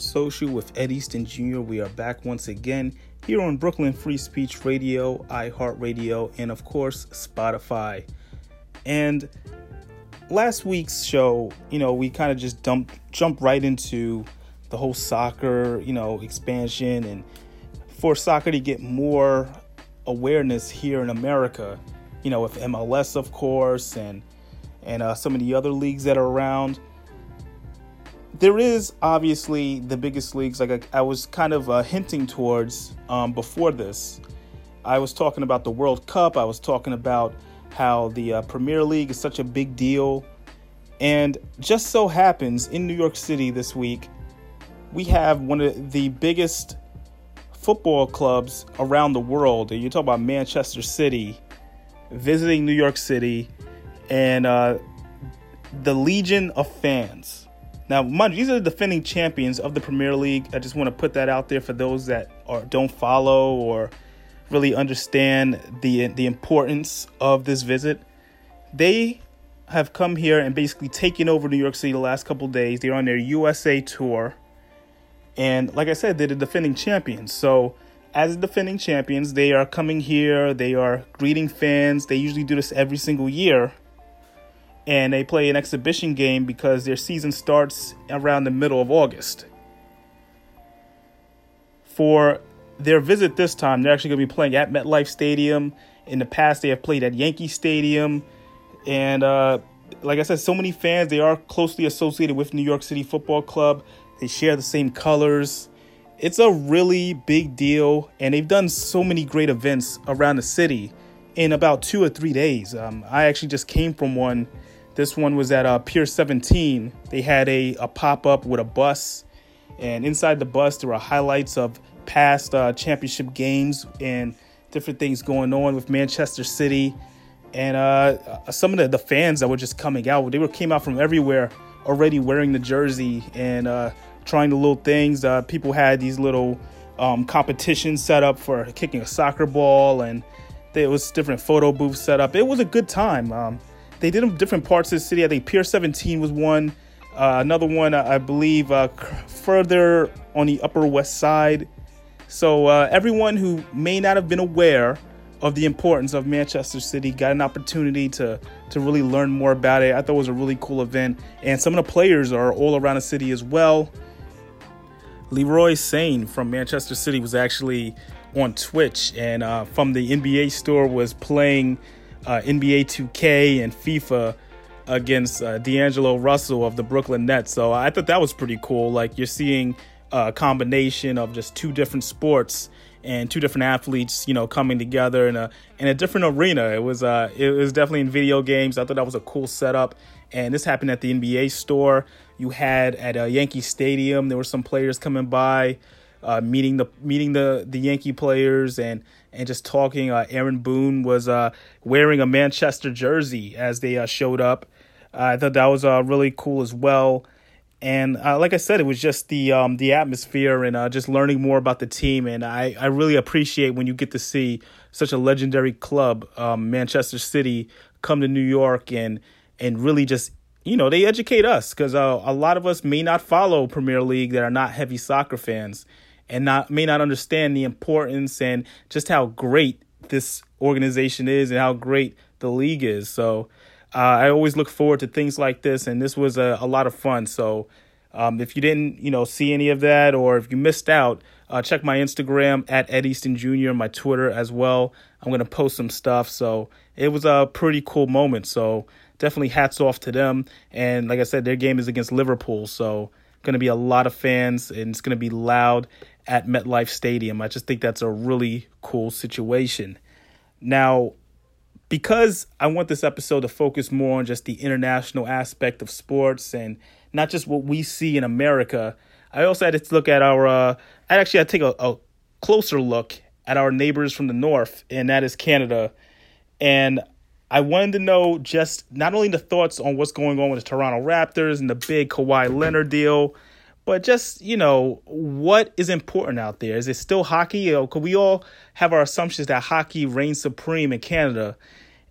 Social with Ed Easton Jr. We are back once again here on Brooklyn Free Speech Radio, iHeartRadio, and of course, Spotify. And last week's show, you know, we kind of just dumped, jumped right into the whole soccer, you know, expansion and for soccer to get more awareness here in America, you know, with MLS, of course, and and uh, some of the other leagues that are around. There is obviously the biggest leagues, like I, I was kind of uh, hinting towards um, before this. I was talking about the World Cup. I was talking about how the uh, Premier League is such a big deal. And just so happens in New York City this week, we have one of the biggest football clubs around the world. You talk about Manchester City visiting New York City and uh, the Legion of fans. Now, mind you, these are the defending champions of the Premier League. I just want to put that out there for those that are, don't follow or really understand the the importance of this visit. They have come here and basically taken over New York City the last couple days. They're on their USA tour. And like I said, they're the defending champions. So, as defending champions, they are coming here, they are greeting fans. They usually do this every single year. And they play an exhibition game because their season starts around the middle of August. For their visit this time, they're actually going to be playing at MetLife Stadium. In the past, they have played at Yankee Stadium. And uh, like I said, so many fans, they are closely associated with New York City Football Club. They share the same colors. It's a really big deal, and they've done so many great events around the city in about two or three days. Um, I actually just came from one. This one was at uh, Pier 17. They had a, a pop up with a bus, and inside the bus, there were highlights of past uh, championship games and different things going on with Manchester City. And uh, some of the, the fans that were just coming out, they were came out from everywhere already wearing the jersey and uh, trying the little things. Uh, people had these little um, competitions set up for kicking a soccer ball, and there was different photo booths set up. It was a good time. Um, they did in different parts of the city. I think Pier 17 was one. Uh, another one, I believe, uh, further on the Upper West Side. So uh, everyone who may not have been aware of the importance of Manchester City got an opportunity to to really learn more about it. I thought it was a really cool event, and some of the players are all around the city as well. Leroy Sane from Manchester City was actually on Twitch and uh, from the NBA store was playing uh, NBA 2K and FIFA against uh, D'Angelo Russell of the Brooklyn Nets. So I thought that was pretty cool. Like you're seeing a combination of just two different sports and two different athletes, you know, coming together in a in a different arena. It was uh it was definitely in video games. I thought that was a cool setup. And this happened at the NBA store. You had at a Yankee Stadium. There were some players coming by, uh, meeting the meeting the the Yankee players and and just talking. Uh, Aaron Boone was uh, wearing a Manchester jersey as they uh, showed up. I thought that was uh, really cool as well. And uh, like I said, it was just the um, the atmosphere and uh, just learning more about the team. And I, I really appreciate when you get to see such a legendary club, um, Manchester City, come to New York and and really just you know they educate us because a lot of us may not follow Premier League that are not heavy soccer fans and not may not understand the importance and just how great this organization is and how great the league is. So uh, I always look forward to things like this, and this was a, a lot of fun. So um, if you didn't you know see any of that or if you missed out, uh, check my Instagram at Ed Easton Jr. my Twitter as well. I'm gonna post some stuff. So it was a pretty cool moment. So definitely hats off to them. And like I said, their game is against Liverpool, so going to be a lot of fans and it's going to be loud at MetLife Stadium. I just think that's a really cool situation. Now, because I want this episode to focus more on just the international aspect of sports and not just what we see in America, I also had to look at our. Uh, I actually had to take a, a closer look at our neighbors from the north, and that is Canada. And I wanted to know just not only the thoughts on what's going on with the Toronto Raptors and the big Kawhi Leonard deal, but just you know what is important out there. Is it still hockey? You know, could we all have our assumptions that hockey reigns supreme in Canada?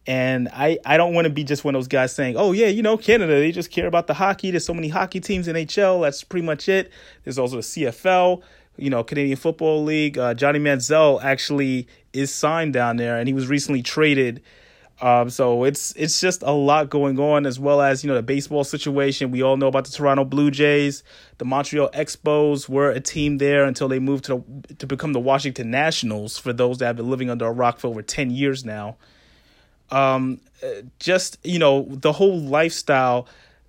And I, I don't want to be just one of those guys saying, oh, yeah, you know, Canada, they just care about the hockey. There's so many hockey teams in HL. That's pretty much it. There's also the CFL, you know, Canadian Football League. Uh, Johnny Manziel actually is signed down there, and he was recently traded. Um, so it's it's just a lot going on, as well as you know the baseball situation. We all know about the Toronto Blue Jays, the Montreal Expos were a team there until they moved to to become the Washington Nationals. For those that have been living under a rock for over ten years now, um, just you know the whole lifestyle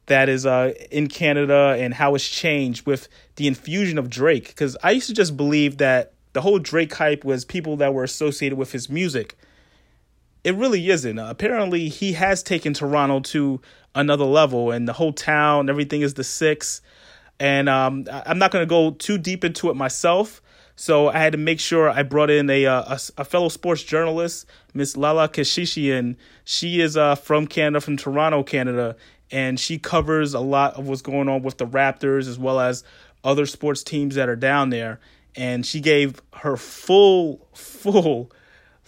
that is uh, in Canada and how it's changed with the infusion of Drake. Because I used to just believe that the whole Drake hype was people that were associated with his music. It really isn't. Apparently, he has taken Toronto to another level, and the whole town, everything is the six. And um, I'm not going to go too deep into it myself. So I had to make sure I brought in a uh, a, a fellow sports journalist, Miss Lala Keshishian. She is uh, from Canada, from Toronto, Canada, and she covers a lot of what's going on with the Raptors as well as other sports teams that are down there. And she gave her full, full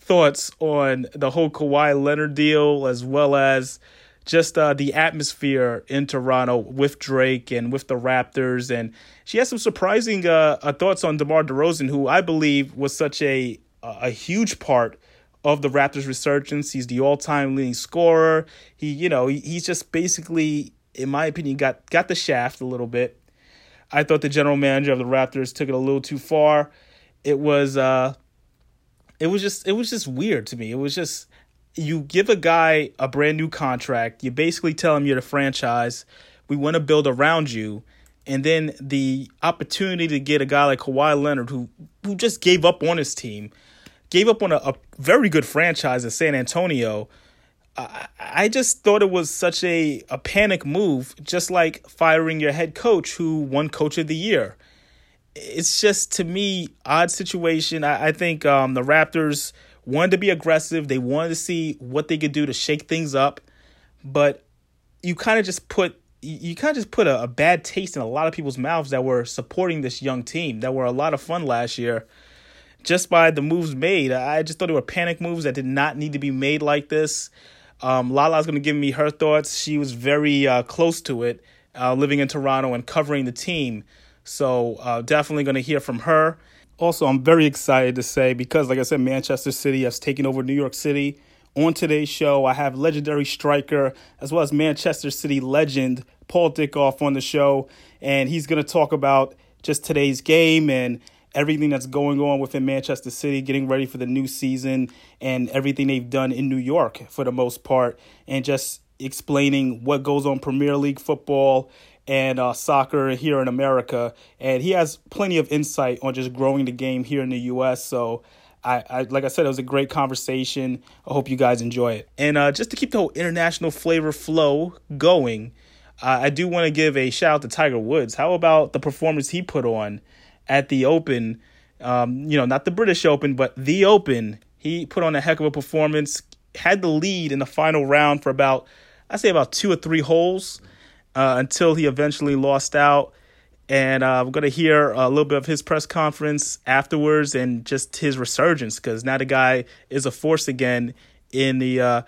thoughts on the whole Kawhi Leonard deal as well as just uh, the atmosphere in Toronto with Drake and with the Raptors. And she has some surprising uh, uh, thoughts on DeMar DeRozan, who I believe was such a a huge part of the Raptors' resurgence. He's the all-time leading scorer. He, you know, he's just basically, in my opinion, got got the shaft a little bit. I thought the general manager of the Raptors took it a little too far. It was uh it was just it was just weird to me. It was just you give a guy a brand new contract, you basically tell him you're the franchise, we want to build around you, and then the opportunity to get a guy like Kawhi Leonard who who just gave up on his team, gave up on a, a very good franchise in San Antonio. I, I just thought it was such a, a panic move, just like firing your head coach who won coach of the year. It's just to me odd situation. I, I think um, the Raptors wanted to be aggressive. They wanted to see what they could do to shake things up, but you kind of just put you kind of just put a, a, bad taste in a lot of people's mouths that were supporting this young team that were a lot of fun last year just by the moves made. I just thought they were panic moves that did not need to be made like this. Um, Lala's going to give me her thoughts. She was very uh, close to it, uh, living in Toronto and covering the team. So uh, definitely going to hear from her also, I'm very excited to say because, like I said, Manchester City has taken over New York City. On today's show, I have legendary striker as well as Manchester City legend Paul Dickov on the show, and he's going to talk about just today's game and everything that's going on within Manchester City, getting ready for the new season, and everything they've done in New York for the most part, and just explaining what goes on Premier League football and uh, soccer here in America. And he has plenty of insight on just growing the game here in the U.S. So, I, I like I said, it was a great conversation. I hope you guys enjoy it. And uh, just to keep the whole international flavor flow going, uh, I do want to give a shout out to Tiger Woods. How about the performance he put on at the Open? Um, you know, not the British Open, but the Open. He put on a heck of a performance. Had the lead in the final round for about, I say, about two or three holes uh, until he eventually lost out. And uh, I'm going to hear a little bit of his press conference afterwards and just his resurgence because now the guy is a force again in the uh,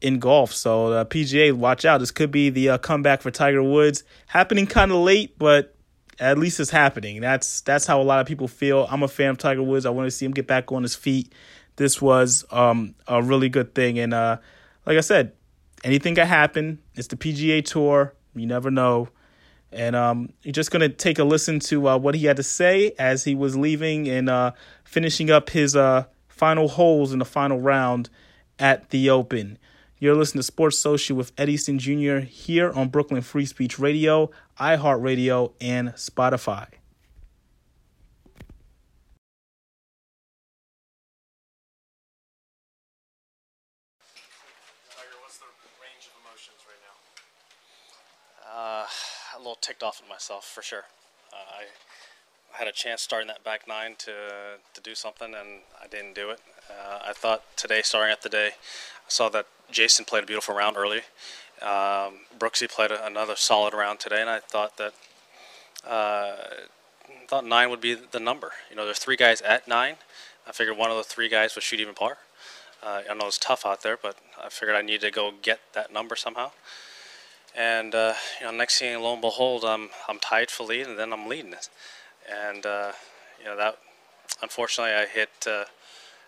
in golf. So uh, PGA, watch out! This could be the uh, comeback for Tiger Woods. Happening kind of late, but at least it's happening. That's that's how a lot of people feel. I'm a fan of Tiger Woods. I want to see him get back on his feet. This was um, a really good thing, and uh, like I said, anything can happen. It's the PGA Tour. You never know. And um, you're just going to take a listen to uh, what he had to say as he was leaving and uh, finishing up his uh, final holes in the final round at the Open. You're listening to Sports Social with Ed Easton Jr. here on Brooklyn Free Speech Radio, iHeartRadio, and Spotify. Ticked off at myself for sure. Uh, I had a chance starting that back nine to to do something, and I didn't do it. Uh, I thought today, starting at the day, I saw that Jason played a beautiful round early. Um, Brooksy played a, another solid round today, and I thought that uh, thought nine would be the number. You know, there's three guys at nine. I figured one of the three guys would shoot even par. Uh, I know it's tough out there, but I figured I needed to go get that number somehow. And uh, you know, next thing, lo and behold, I'm I'm tied for lead, and then I'm leading it. And uh, you know that, unfortunately, I hit uh,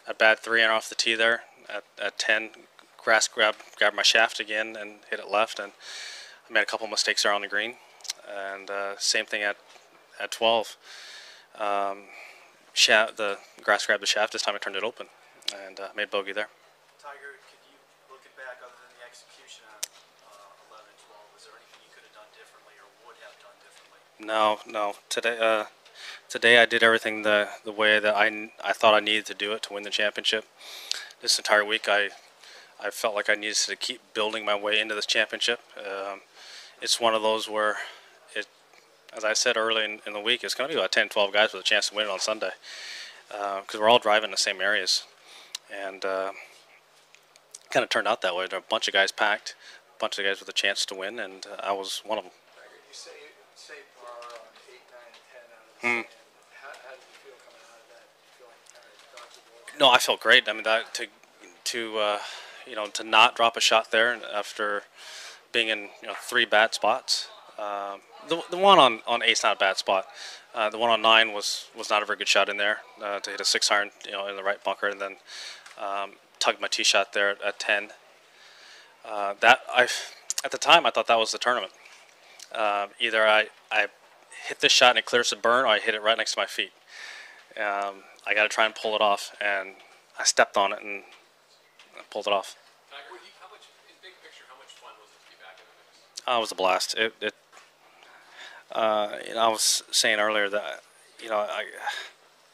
a bad three and off the tee there at, at 10. Grass grabbed grabbed my shaft again and hit it left, and I made a couple mistakes there on the green. And uh, same thing at at 12. Um, shaft, the grass grabbed the shaft. This time I turned it open and uh, made bogey there. Tiger, could you look it back other than the execution on uh, 11 and 12? Was there anything you could have done differently or would have done differently? No, no. Today, uh, today I did everything the the way that I, I thought I needed to do it to win the championship. This entire week, I I felt like I needed to keep building my way into this championship. Um, it's one of those where it, as I said early in, in the week, it's going to be about 10, 12 guys with a chance to win it on Sunday because we're all driving the same areas, and uh, kind of turned out that way. There are a bunch of guys packed, a bunch of guys with a chance to win, and uh, I was one of them. Tiger, you say say par on 8, 9, And 10 out of the sand. How, how did you feel coming out of that? No, I felt great. I mean, that to to uh, you know to not drop a shot there after being in you know three bad spots. Um, the, the one on on eight's not a bad spot. Uh, the one on nine was was not a very good shot in there uh, to hit a six iron you know in the right bunker and then um, tugged my tee shot there at ten. Uh, that I at the time I thought that was the tournament. Um, either I I hit this shot and it clears the burn, or I hit it right next to my feet. Um, I got to try and pull it off, and I stepped on it and I pulled it off. How much, in big picture, how much fun was it to be back in the mix? Oh, it was a blast. It, it uh, you know, I was saying earlier that you know I,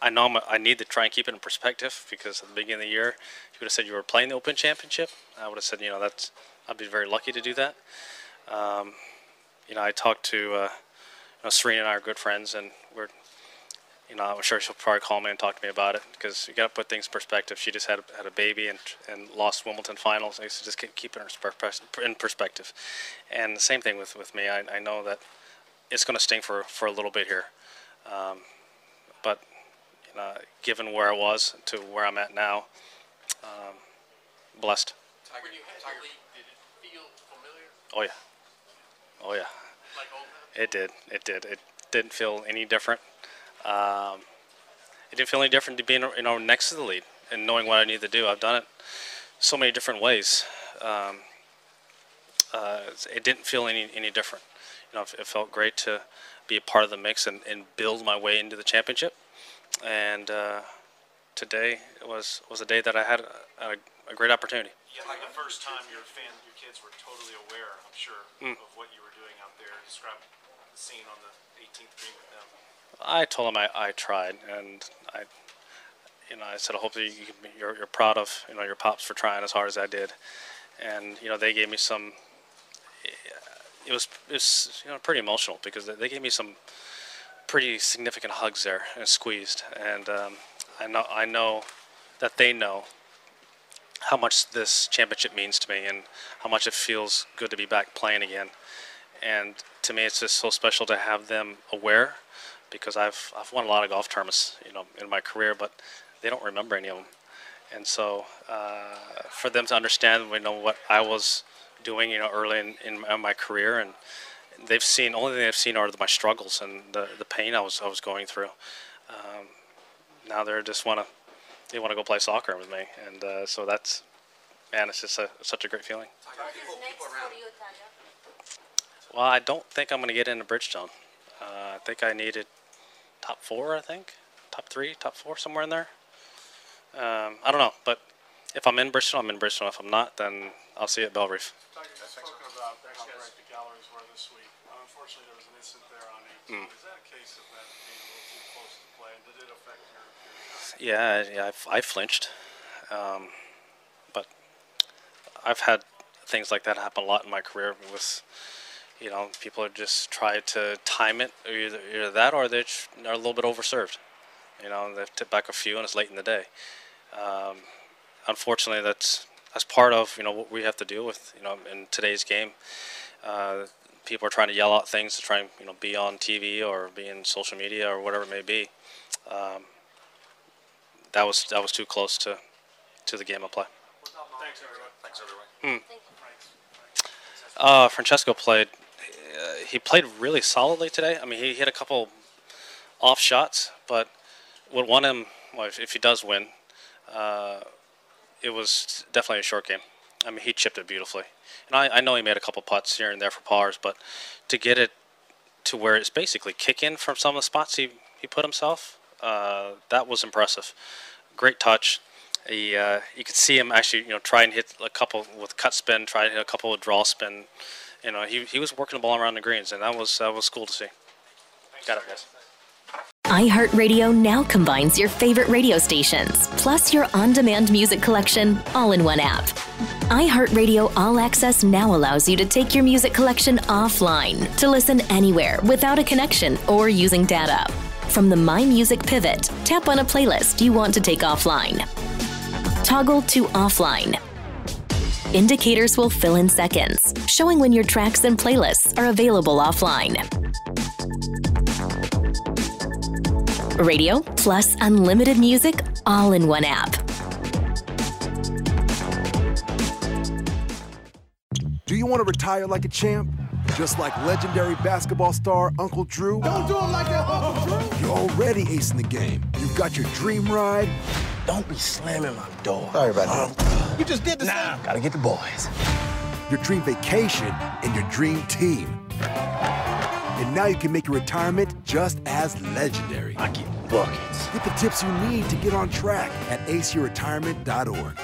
I know I'm, I need to try and keep it in perspective because at the beginning of the year, if you would have said you were playing the Open Championship. I would have said you know that's I'd be very lucky to do that. Um, you know, I talked to uh, know, Serena and I are good friends, and we're you know, I'm sure she'll probably call me and talk to me about it because you got to put things in perspective. She just had a, had a baby and and lost Wimbledon finals. I used to just keep, keep it in perspective. And the same thing with, with me. I, I know that it's going to sting for, for a little bit here, um, but you know, given where I was to where I'm at now, um, blessed. Tiger, when you had Tiger. did it feel familiar? Oh yeah, oh yeah. It did. It did. It didn't feel any different. Um, it didn't feel any different to being you know next to the lead and knowing what I need to do. I've done it so many different ways. Um, uh, it didn't feel any any different. You know, it felt great to be a part of the mix and, and build my way into the championship. And uh, today was was a day that I had a, a great opportunity. Yeah, like the first time your fan, your kids were totally aware, I'm sure, Hmm. of what you were doing out there. Describe the scene on the 18th green with them. I told them I, I tried, and I, you know, I said, hopefully you can be, you're, you're proud of, you know, your pops for trying as hard as I did, and you know, they gave me some. It was it was you know pretty emotional because they, they gave me some pretty significant hugs there and squeezed, and um, I know I know that they know how much this championship means to me and how much it feels good to be back playing again. And to me, it's just so special to have them aware because I've I've won a lot of golf tournaments, you know, in my career, but they don't remember any of them. And so, uh, for them to understand, you know, what I was doing, you know, early in, in my- career, and they've seen only thing they've seen are my struggles and the, the pain I was I was going through. Um, now they just want to they want to go play soccer with me, and uh, so that's man, it's just a, such a great feeling. What is next for you, Tiger? Well, I don't think I'm going to get into Bridgestone. Uh, I think I needed top four. I think top three, top four, somewhere in there. Um, I don't know, but if I'm in Bridgestone, I'm in Bridgestone. If I'm not, then I'll see you at Bellerive. Tiger, you've about how bright the galleries were this week. Unfortunately, there was an incident there on 18. Is that a case of that being a little too close to play, and did it affect your, your? Yeah, yeah, I've, I flinched, um, but I've had things like that happen a lot in my career. With you know, people are just try to time it, or either, either that or they are a little bit overserved. You know, they've tipped back a few, and it's late in the day. Um, unfortunately, that's that's part of you know what we have to deal with. You know, in today's game, uh, people are trying to yell out things to try and you know be on TV or be in social media or whatever it may be. Um, that was that was too close to to the game of play. Thanks, everyone. Thanks, everyone. Uh, Francesco played. Uh, he played really solidly today. I mean, he hit a couple off shots, but what won him, well, if, if he does win, uh, it was definitely a short game. I mean, he chipped it beautifully, and I, I know he made a couple putts here and there for pars, but to get it to where it's basically kick in from some of the spots he, he put himself, uh, that was impressive. Great touch. He, uh, you could see him actually, you know, try and hit a couple with cut spin, try to hit a couple with draw spin. You know, he, he was working the ball around the greens, and that was that was cool to see. Got it, guys. iHeartRadio now combines your favorite radio stations, plus your on demand music collection, all in one app. iHeartRadio All Access now allows you to take your music collection offline to listen anywhere without a connection or using data. From the My Music pivot, tap on a playlist you want to take offline. Toggle to offline. Indicators will fill in seconds, showing when your tracks and playlists are available offline. Radio plus unlimited music all in one app. Do you want to retire like a champ? Just like legendary basketball star Uncle Drew? Don't do it like that, Uncle Drew! You're already acing the game. You've got your dream ride. Don't be slamming my door. Sorry about that. You just did the nah, same. Gotta get the boys. Your dream vacation and your dream team. And now you can make your retirement just as legendary. I get buckets. Get the tips you need to get on track at aceyourretirement.org.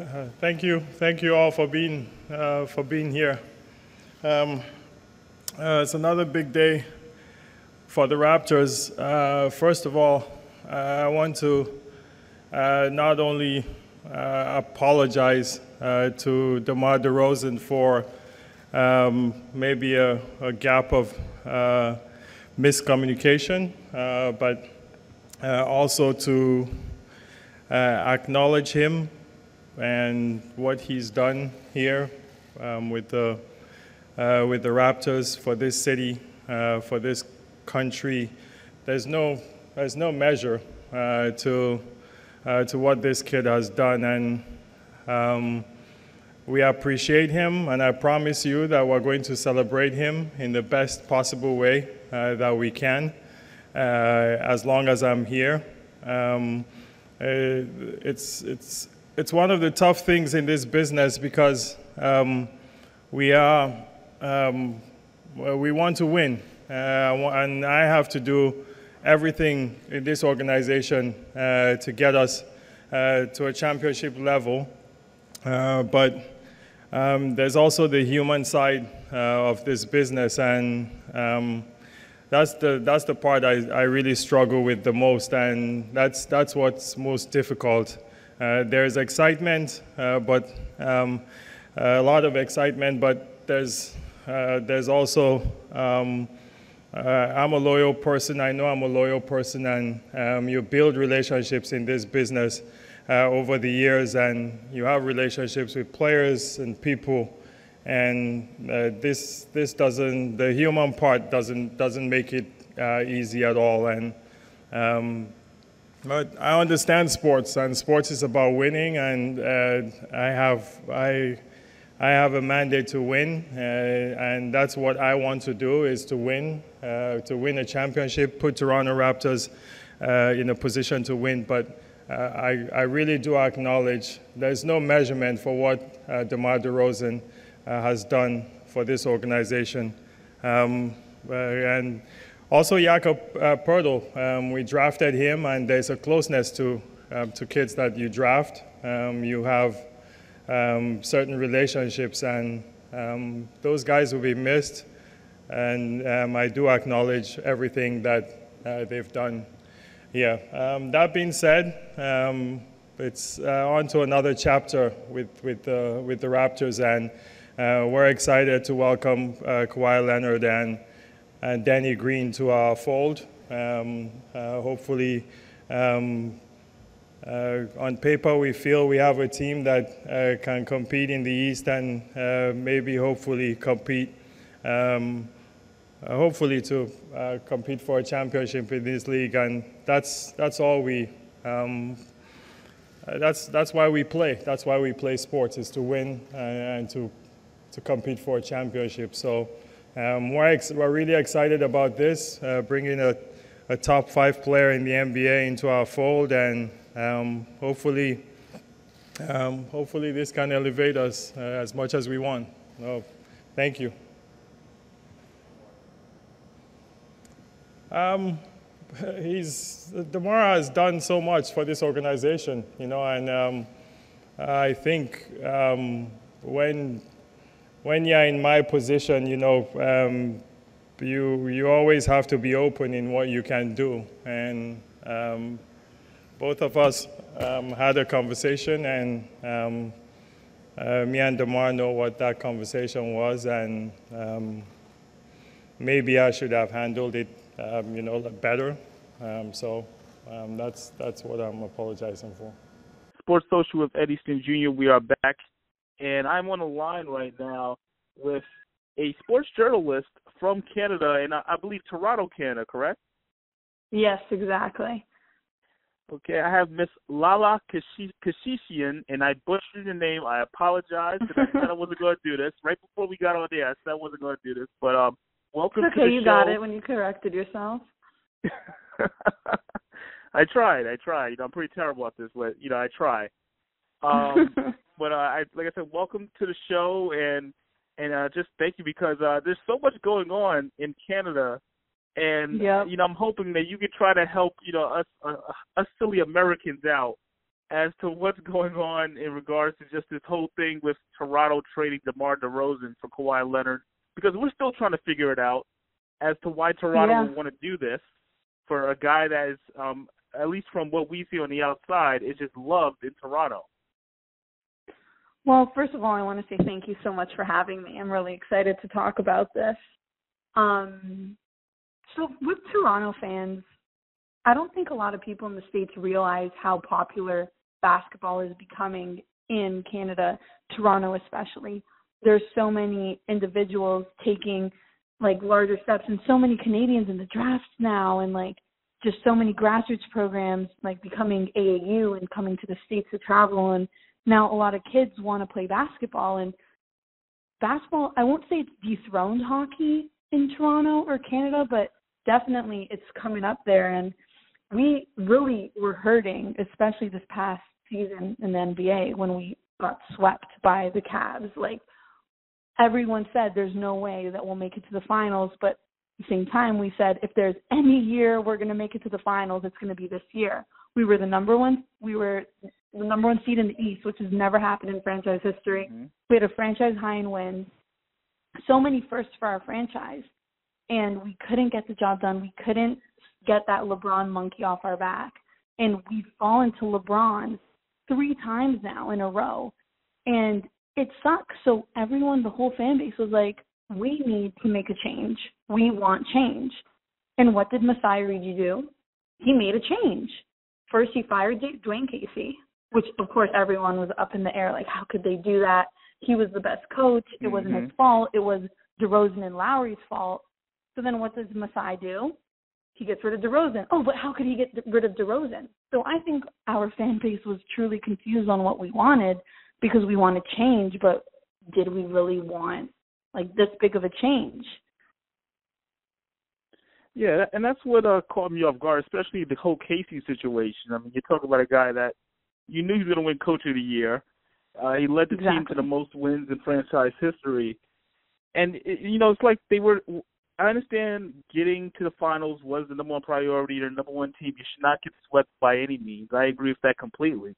Uh, thank you, thank you all for being uh, for being here. Um, uh, it's another big day for the Raptors. Uh, first of all, uh, I want to uh, not only apologize to DeMar DeRozan for um, maybe a, a, gap of miscommunication, but also to acknowledge him and what he's done here um, with, the, uh, with the Raptors for this city, uh, for this country. There's no, there's no measure uh, to, uh, to what this kid has done. And um, we appreciate him, and I promise you that we're going to celebrate him in the best possible way uh, that we can, uh, as long as I'm here. Um, it's, it's, it's one of the tough things in this business because um, we are um, we want to win, uh, and I have to do everything in this organization uh, to get us uh, to a championship level. Uh, but um, there's also the human side uh, of this business, and um, that's the that's the part I, I really struggle with the most, and that's that's what's most difficult. Uh, there's excitement, uh, but um, a lot of excitement, but there's, uh, there's also, um, I'm a loyal person. I know I'm a loyal person, and um, you build relationships in this business over the years, and you have relationships with players and people and uh, this this doesn't the human part doesn't doesn't make it uh, easy at all and um, but I understand sports, and sports is about winning, and uh, I have I I have a mandate to win, uh, and that's what I want to do is to win, uh, to win a championship, put Toronto Raptors uh, in a position to win. But uh, I I really do acknowledge there's no measurement for what uh, DeMar DeRozan has done for this organization, um, and also, Jakob uh, Poeltl, um, we drafted him, and there's a closeness to, um, to kids that you draft. Um, you have um, certain relationships, and um, those guys will be missed. And I do acknowledge everything that uh, they've done here. that being said, it's uh, on to another chapter with, with, uh, with the Raptors, and uh, we're excited to welcome uh, Kawhi Leonard and and Danny Green to our fold. Um, uh, hopefully, um, uh, on paper, we feel we have a team that uh, can compete in the East and maybe hopefully compete, um, hopefully to compete for a championship in this league. And that's that's all we um, that's that's why we play. That's why we play sports is to win uh, and to to compete for a championship. So um, we're, ex- we're really excited about this, uh, bringing a, a top five player in the NBA into our fold, and um, hopefully, um, hopefully this can elevate us uh, as much as we want. Thank you. He's Demar has done so much for this organization, you know, and um, I think um, when when you're in my position, you know, um, you you always have to be open in what you can do, and um, both of us um, had a conversation, and um, uh, me and Demar know what that conversation was, and maybe I should have handled it um, you know, better. Um, so um, that's that's what I'm apologizing for. Sports Social with Ed Easton Jr. We are back, and I'm on the line right now with a sports journalist from Canada, and I, I believe Toronto, Canada, correct? Yes, exactly. Okay, I have Miss Lala Kashishian, and I butchered your name. I apologize because I said I wasn't going to do this. Right before we got on there, I said I wasn't going to do this. But um, welcome it's okay, to the you got it when you corrected yourself. I tried. I tried. You know, I'm pretty terrible at this, but you know, I try. Um, but uh, I, like I said, welcome to the show, and and uh, just thank you because uh, there's so much going on in Canada, and yep. you know, I'm hoping that you can try to help you know us uh, us silly Americans out as to what's going on in regards to just this whole thing with Toronto trading DeMar DeRozan for Kawhi Leonard because we're still trying to figure it out as to why Toronto yeah. would want to do this for a guy that is, um, at least from what we see on the outside, is just loved in Toronto. Well, first of all, I want to say thank you so much for having me. I'm really excited to talk about this. Um, so, with Toronto fans, I don't think a lot of people in the States realize how popular basketball is becoming in Canada, Toronto especially there's so many individuals taking like larger steps and so many Canadians in the drafts now and like just so many grassroots programs like becoming AAU and coming to the states to travel and now a lot of kids want to play basketball and basketball I won't say it's dethroned hockey in Toronto or Canada but definitely it's coming up there and we really were hurting especially this past season in the NBA when we got swept by the Cavs like everyone said there's no way that we'll make it to the finals, but at the same time we said if there's any year we're going to make it to the finals, it's going to be this year. We were the number one. We were the number one seed in the East, which has never happened in franchise history. Mm-hmm. We had a franchise high in wins. So many firsts for our franchise, and we couldn't get the job done. We couldn't get that LeBron monkey off our back, and we've fallen to LeBron three times now in a row. And it sucks. So everyone, the whole fan base was like, we need to make a change. We want change. And what did Masai Ujiri do? He made a change. First, he fired Dwane Casey, which of course everyone was up in the air, like how could they do that? He was the best coach. It mm-hmm. wasn't his fault. It was DeRozan and Lowry's fault. So then, what does Masai do? He gets rid of DeRozan. Oh, but how could he get rid of DeRozan? So I think our fan base was truly confused on what we wanted because we want to change, but did we really want like this big of a change? Yeah, and that's what uh, caught me off guard, especially the whole Casey situation. I mean, you talk about a guy that you knew he was going to win Coach of the Year. Uh, he led the exactly. team to the most wins in franchise history, and it, you know it's like they were. I understand getting to the finals was the number one priority. Their number one team. You should not get swept by any means. I agree with that completely.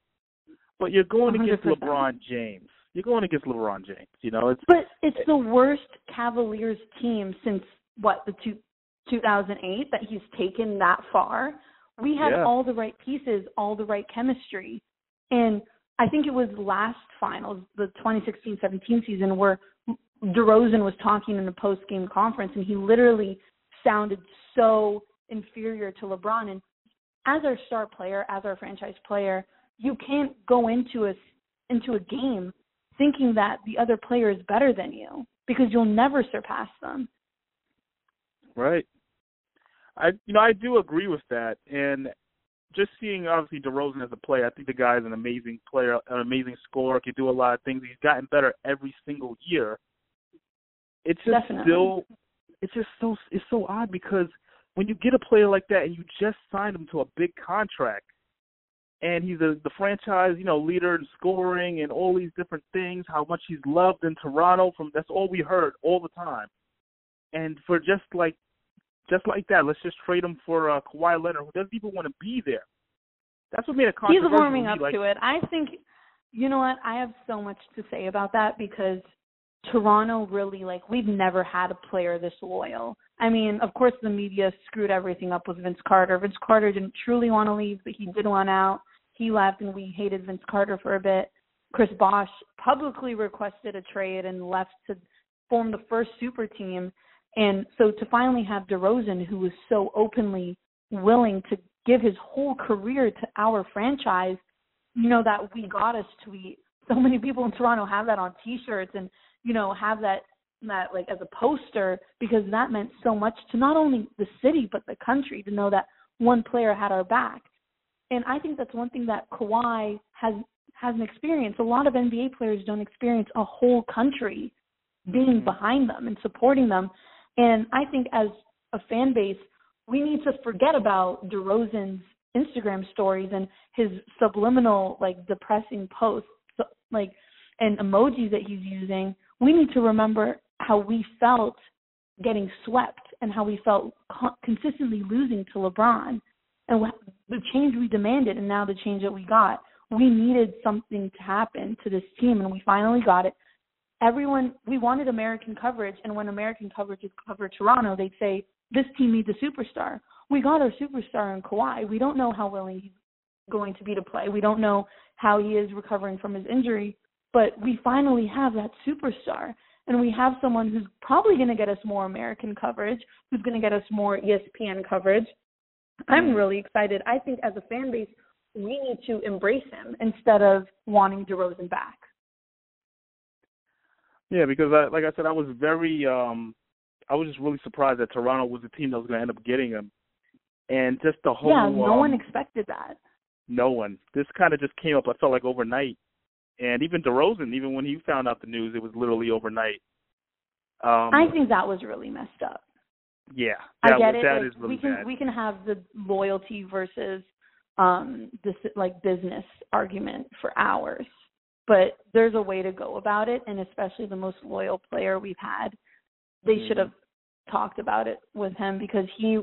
But you're going 100%. against LeBron James. You're going against LeBron James. You know, it's but it's the worst Cavaliers team since what the two, 2008 that he's taken that far. We had yeah. all the right pieces, all the right chemistry, and I think it was last finals, the 2016-17 season, where DeRozan was talking in the post-game conference, and he literally sounded so inferior to LeBron. And as our star player, as our franchise player, you can't go into a into a game thinking that the other player is better than you because you'll never surpass them. Right. I you know I do agree with that, and just seeing obviously DeRozan as a player, I think the guy is an amazing player, an amazing scorer, can do a lot of things. He's gotten better every single year. It's just Definitely. still, it's just so it's so odd because when you get a player like that and you just signed him to a big contract, and he's a, the franchise, you know, leader in scoring and all these different things, how much he's loved in Toronto. From that's all we heard all the time. And for just like, just like that, let's just trade him for uh, Kawhi Leonard, who doesn't even want to be there. That's what made it He's controversial. warming up like, to it. I think, you know what? I have so much to say about that because Toronto really like we've never had a player this loyal. I mean, of course the media screwed everything up with Vince Carter. Vince Carter didn't truly want to leave, but he did want out. He left and we hated Vince Carter for a bit. Chris Bosh publicly requested a trade and left to form the first super team. And so to finally have DeRozan, who was so openly willing to give his whole career to our franchise, you know, that we got us tweet. So many people in Toronto have that on T-shirts and you know have that that like as a poster because that meant so much to not only the city but the country to know that one player had our back. And I think that's one thing that Kawhi has hasn't experienced. A lot of NBA players don't experience a whole country being mm-hmm. behind them and supporting them. And I think as a fan base, we need to forget about DeRozan's Instagram stories and his subliminal, like depressing posts, like and emojis that he's using. We need to remember how we felt getting swept and how we felt co- consistently losing to LeBron and the change we demanded and now the change that we got. We needed something to happen to this team and we finally got it. Everyone, we wanted American coverage, and when American coverage is covered Toronto, they'd say this team needs a superstar. We got our superstar in Kawhi. We don't know how willing he's going to be to play. We don't know how he is recovering from his injury, but we finally have that superstar. And we have someone who's probably going to get us more American coverage, who's going to get us more ESPN coverage. I'm really excited. I think as a fan base, we need to embrace him instead of wanting DeRozan back. Yeah, because I, like I said, I was very, um I was just really surprised that Toronto was the team that was going to end up getting him, and just the whole. yeah, no um, one expected that. No one. This kind of just came up. I felt like overnight, and even DeRozan, even when he found out the news, it was literally overnight. Um, I think that was really messed up. Yeah, I get it. That like, really we can bad. we can have the loyalty versus um this like business argument for hours, but there's a way to go about it, and especially the most loyal player we've had, they should Mm-hmm. have talked about it with him because he,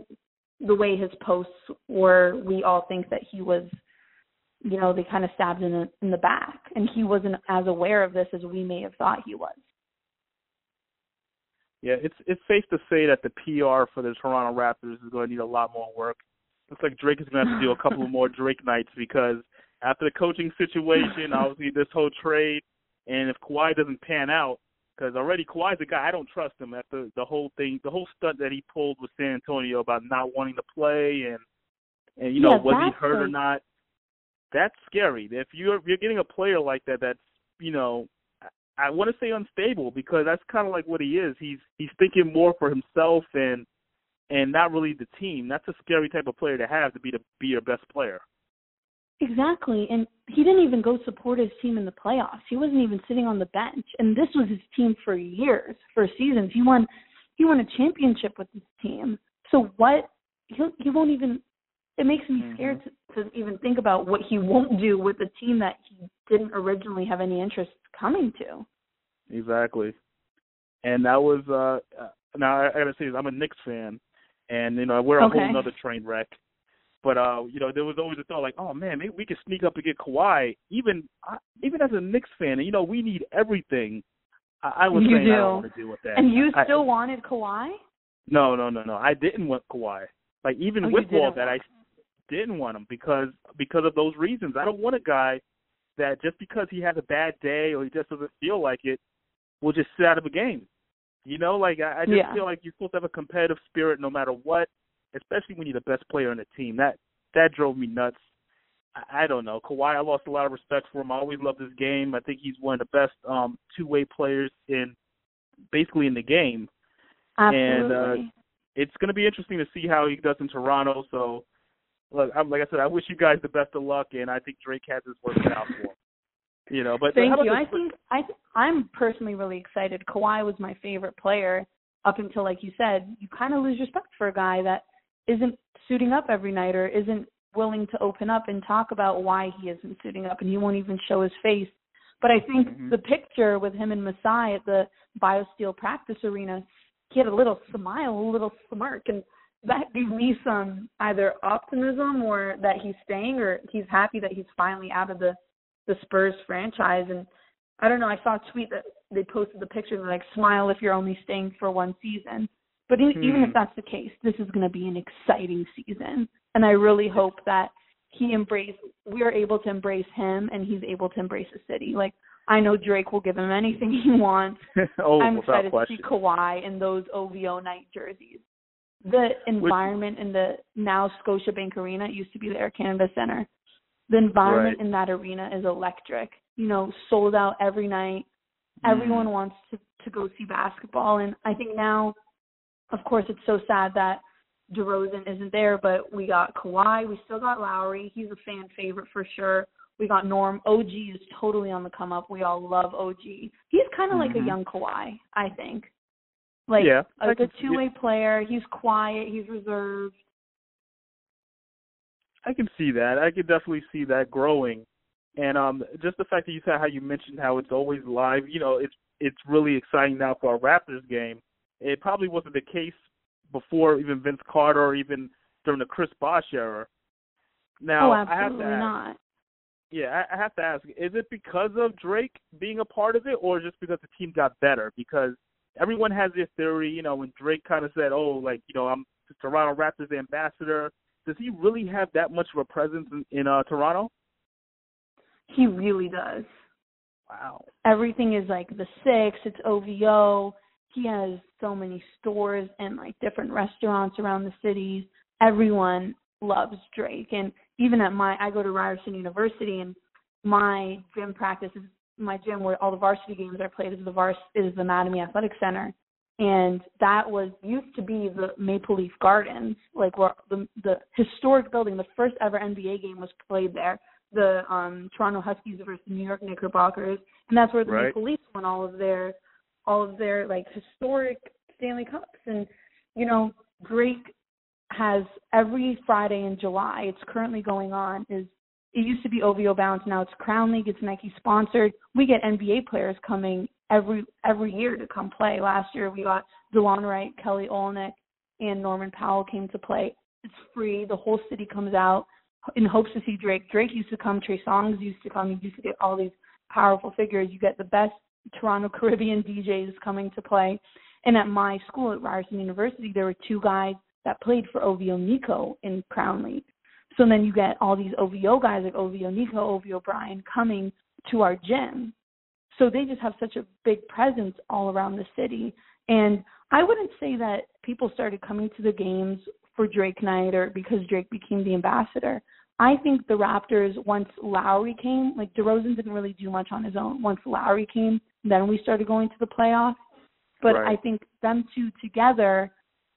the way his posts were, we all think that he was, you know, they kind of stabbed in the in the back, and he wasn't as aware of this as we may have thought he was. Yeah, it's it's safe to say that the PR for the Toronto Raptors is going to need a lot more work. Looks like Drake is going to have to do a couple more Drake nights because after the coaching situation, obviously this whole trade, and if Kawhi doesn't pan out, because already Kawhi's a guy I don't trust him after the whole thing, the whole stunt that he pulled with San Antonio about not wanting to play and and you know Yeah, was he hurt or not. That's scary. If you're if you're getting a player like that, that's you know I- want to say unstable because that's kind of like what he is. He's he's thinking more for himself and and not really the team. That's a scary type of player to have to be to be your best player. Exactly. And he didn't even go support his team in the playoffs. He wasn't even sitting on the bench. And this was his team for years, for seasons. He won he won a championship with his team. So what he he won't even it makes me scared to, to even think about what he won't do with a team that he didn't originally have any interest coming to. Exactly. And that was uh uh, now I, I gotta say this, I'm a Knicks fan and you know we're a Okay. whole nother train wreck. But uh, you know, there was always a thought like, oh man, maybe we could sneak up and get Kawhi. Even I even as a Knicks fan, and you know, we need everything. I, I was You saying I do. don't want to deal with that. And you I- still wanted Kawhi? No, no, no, no. I didn't want Kawhi. Like even Oh, with all that, I didn't want him because because of those reasons. I don't want a guy that just because he has a bad day or he just doesn't feel like it will just sit out of a game. You know, like I, I just Yeah. feel like you're supposed to have a competitive spirit no matter what, especially when you're the best player on the team. That that drove me nuts. I, I don't know. Kawhi, I lost a lot of respect for him. I always loved his game. I think he's one of the best um two way players in basically in the game. Absolutely. And uh, it's going to be interesting to see how he does in Toronto. So look, I'm like I said, I wish you guys the best of luck, and I think Drake has his work out for him. You know, but Thank you. this- I think I th- I'm personally really excited. Kawhi was my favorite player up until, like you said, you kind of lose respect for a guy that isn't suiting up every night or isn't willing to open up and talk about why he isn't suiting up, and he won't even show his face. But I think Mhm. the picture with him and Masai at the BioSteel practice arena, he had a little smile, a little smirk, and that gave me some either optimism or that he's staying or he's happy that he's finally out of the the Spurs franchise. And I don't know, I saw a tweet that they posted the picture like, smile if you're only staying for one season. But e- even Hmm. if that's the case, this is going to be an exciting season. And I really hope that he embrace we're able to embrace him and he's able to embrace the city. Like I know Drake will give him anything he wants. oh, I'm excited question. to see Kawhi in those OVO night jerseys. The environment in the now Scotiabank Arena it used to be the Air Canada Center. The environment Right. in that arena is electric. You know, sold out every night. Everyone wants to to go see basketball, and I think now, of course, it's so sad that DeRozan isn't there, but we got Kawhi. We still got Lowry. He's a fan favorite for sure. We got Norm. OG is totally on the come up. We all love OG. He's kind of like a Mhm. young Kawhi, I think. Like Yeah, a good two way player. He's quiet. He's reserved. I can see that. I can definitely see that growing. And um just the fact that you said how you mentioned how it's always live, you know, it's it's really exciting now for our Raptors game. It probably wasn't the case before even Vince Carter or even during the Chris Bosh era. Now oh, I have to ask, not. Yeah, I, I have to ask, is it because of Drake being a part of it or just because the team got better? Because everyone has their theory, you know, when Drake kind of said, "Oh, like, you know, I'm the Toronto Raptors ambassador." Does he really have that much of a presence in, in uh Toronto? He really does. Wow. everything is like the six it's ovo he has so many stores and like different restaurants around the cities everyone loves drake and even at my i go to ryerson university and my gym practice is my gym where all the varsity games are played is the vars is the Mattamy athletic center and that was used to be the maple leaf gardens like where the the historic building the first ever nba game was played there the um Toronto Huskies versus the New York Knickerbockers, and that's where the Right. Maple Leafs won all of their all of their like historic Stanley Cups. And you know, Drake has every Friday in July. It's currently going on. Is it used to be OVO Bounce, now it's Crown League. It's Nike sponsored. We get NBA players coming every every year to come play. Last year we got Delon Wright, Kelly Olynyk, and Norman Powell came to play. It's free. The whole city comes out in hopes to see Drake. Drake used to come, Trey Songz used to come. You used to get all these powerful figures. You get the best Toronto Caribbean DJs coming to play. And at my school at Ryerson University, there were two guys that played for OVO Nico in Crown League. So then you get all these OVO guys like OVO Nico, OVO Brian coming to our gym. So they just have such a big presence all around the city. And I wouldn't say that people started coming to the games for Drake night or because Drake became the ambassador. I think the Raptors, once Lowry came, like DeRozan didn't really do much on his own. Once Lowry came, then we started going to the playoffs. But Right. I think them two together,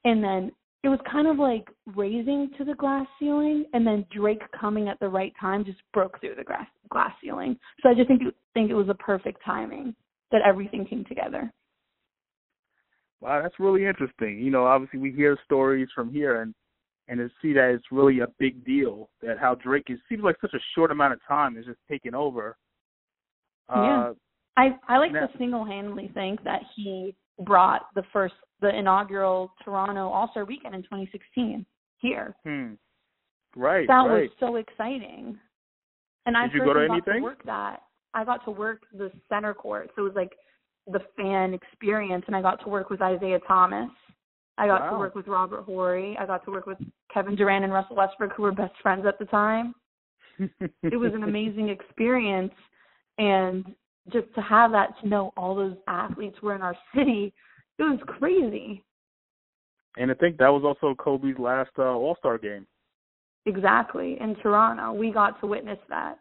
and then it was kind of like raising to the glass ceiling, and then Drake coming at the right time just broke through the glass glass ceiling. So I just think think it was a perfect timing that everything came together. Wow, that's really interesting. You know, obviously we hear stories from here and and to see that it's really a big deal that how Drake is seems like such a short amount of time is just taking over. Yeah. Uh I I like to single handedly think that he brought the first the inaugural Toronto All Star Weekend in 2016 here. hmm. Right, that right. was so exciting. And I Did you go to got anything? to work that. I got to work the center court, so it was like the fan experience, and I got to work with Isaiah Thomas. I got to work with Robert Horry. I got to work with Kevin Durant and Russell Westbrook, who were best friends at the time. it was an amazing experience and just to have that to know all those athletes were in our city it was crazy And I think that was also Kobe's last uh, All Star game. exactly in toronto we got to witness that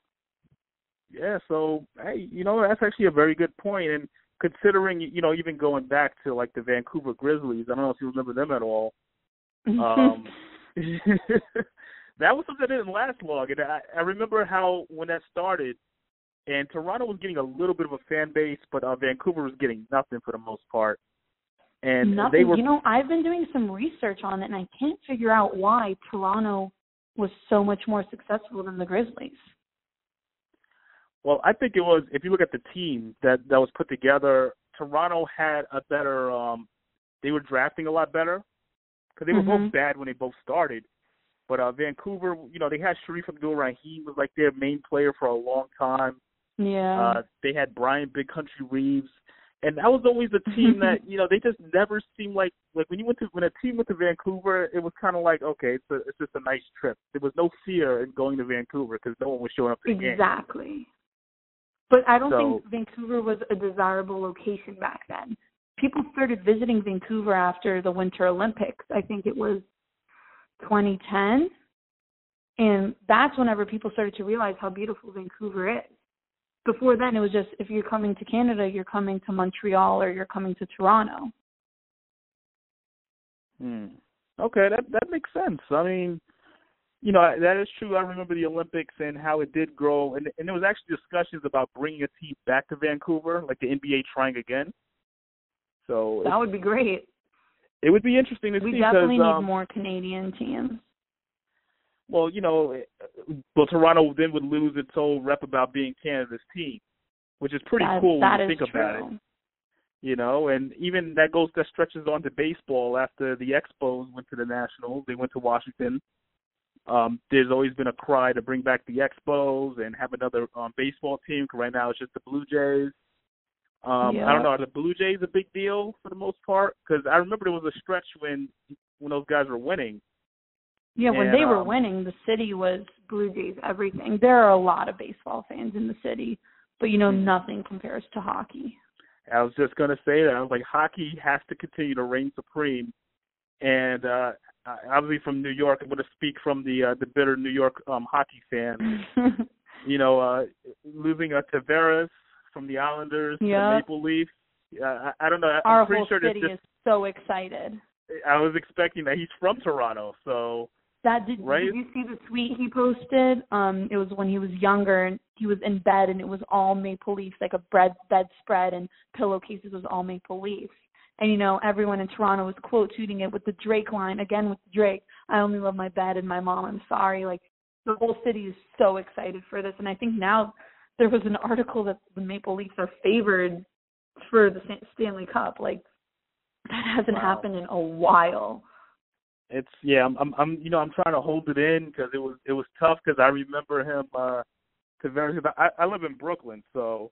Yeah, so hey, you know that's actually a very good point. And considering you know even going back to like the Vancouver Grizzlies, I don't know if you remember them at all. Um, that was something that didn't last long. And I, I remember how when that started, and Toronto was getting a little bit of a fan base, but uh, Vancouver was getting nothing for the most part. And Nothing. they were, You know, I've been doing some research on it, and I can't figure out why Toronto was so much more successful than the Grizzlies. well, I think it was if you look at the team that that was put together, Toronto had a better. um They were drafting a lot better because they were Mhm. both bad when they both started. But uh Vancouver, you know, they had Shareef Abdur-Rahim He was like their main player for a long time. Yeah. Uh, they had Bryant Big Country Reeves, and that was always a team that you know they just never seemed like like when you went to when a team went to Vancouver, it was kind of like okay, it's a, it's just a nice trip. There was no fear in going to Vancouver because no one was showing up to the game. Exactly. But I don't So- think Vancouver was a desirable location back then. People started visiting Vancouver after the Winter Olympics. I think it was 2010. And that's whenever people started to realize how beautiful Vancouver is. Before then, it was just if you're coming to Canada, you're coming to Montreal or you're coming to Toronto. Hmm. Okay, that that makes sense. I mean, you know that is true. I remember the Olympics and how it did grow, and and there was actually discussions about bringing a team back to Vancouver, like the NBA trying again. So That would be great. it would be interesting to We see We definitely need um, more Canadian teams. Well, you know, well Toronto then would lose its whole rep about being Canada's team, which is pretty That- cool that when you think about it. You know, and even that goes that stretches on to baseball. After the Expos went to the Nationals, they went to Washington. Um, there's always been a cry to bring back the Expos and have another um, baseball team. Cause right now, it's just the Blue Jays. Um, Yeah. I don't know. Are the Blue Jays a big deal for the most part? Because I remember there was a stretch when when those guys were winning. Yeah, when And, they were um, winning, the city was Blue Jays everything. There are a lot of baseball fans in the city, but you know Hmm. nothing compares to hockey. I was just gonna say that. I was like, hockey has to continue to reign supreme. And uh I- obviously from New York, I'm gonna speak from the uh, the bitter New York um hockey fan. you know, uh losing uh, Tavares from the Islanders to the Maple Leafs. Uh, I, I don't know. I'm Our pretty whole sure city it's is so excited. I was expecting that he's from Toronto, so That did, Right? did you see the tweet he posted? Um, it was when he was younger and he was in bed and it was all Maple Leafs, like a bread bedspread and pillowcases was all Maple Leafs. And you know, everyone in Toronto was quote tweeting it with the Drake line again with Drake. I only love my bed and my mom. I'm sorry. Like the whole city is so excited for this, and I think now there was an article that the Maple Leafs are favored for the Stanley Cup. Like that hasn't Wow. happened in a while. It's yeah. I'm I'm, I'm you know I'm trying to hold it in because it was it was tough because I remember him. uh Tavares. I, I live in Brooklyn, so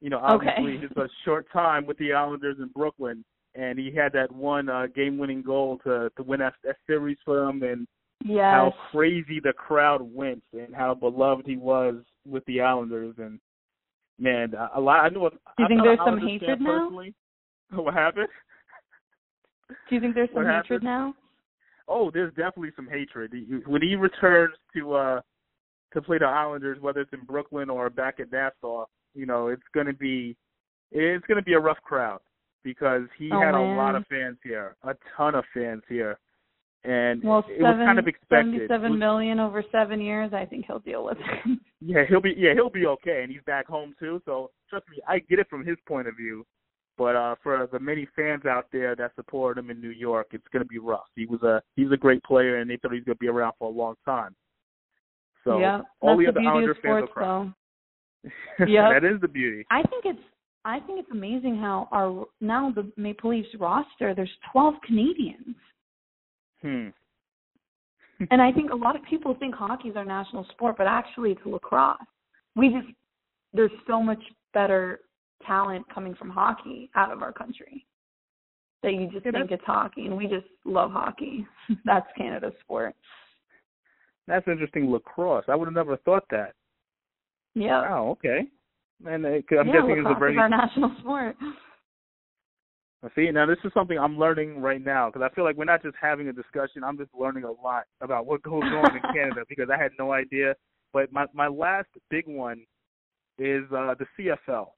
you know obviously Okay. it's a short time with the Islanders in Brooklyn, and he had that one uh, game-winning goal to to win that, that series for them, and Yes. how crazy the crowd went, and how beloved he was with the Islanders, and man, a lot. I know. Do you I'm think there's some hatred now? personally. What happened? Do you think there's some hatred now? Oh, there's definitely some hatred. When he returns to uh to play the Islanders, whether it's in Brooklyn or back at Nassau, you know, it's gonna be it's gonna be a rough crowd because he Oh, had man. a lot of fans here, a ton of fans here, and Well, it was kind of expected. seventy-seven It over seven years. I think he'll deal with it. Yeah, he'll be yeah he'll be okay, and he's back home too. So trust me, I get it from his point of view. But uh for the many fans out there that support him in New York, it's going to be rough. He was a he's a great player, and they thought he was going to be around for a long time. So yeah, all the the other Islander fans will though. That is the beauty. I think it's I think it's amazing how our now the Maple Leafs roster there's 12 Canadians, Hmm. and I think a lot of people think hockey is our national sport, but actually it's lacrosse. We just there's so much better talent coming from hockey out of our country that you just think it's hockey, and we just love hockey. That's Canada's sport. That's interesting. Lacrosse. I would have never thought that. Yeah. Wow. Okay. And I'm yeah, guessing it's a very is our national sport. See, now this is something I'm learning right now because I feel like we're not just having a discussion. I'm just learning a lot about what goes on in Canada because I had no idea. But my my last big one is uh the CFL.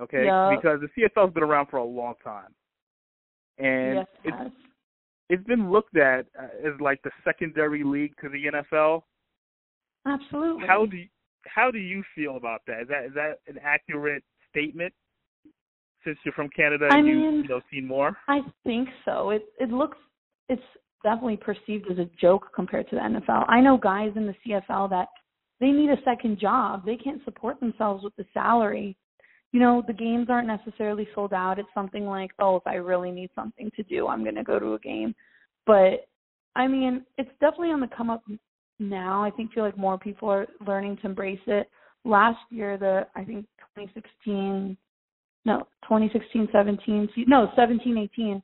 Okay, Yeah. because the CFL's been around for a long time, and yes, it it's has. it's been looked at uh, as like the secondary league to the NFL. Absolutely. How do you, how do you feel about that? Is that is that an accurate statement? Since you're from Canada, I and you mean, you know seen more. I think so. It it looks it's definitely perceived as a joke compared to the NFL. I know guys in the CFL that they need a second job. They can't support themselves with the salary. You know, the games aren't necessarily sold out. It's something like, oh, if I really need something to do, I'm going to go to a game. But I mean, it's definitely on the come up now. I think feel like more people are learning to embrace it. Last year, the I think 2016, no, 2016, 17, no, 17, 18,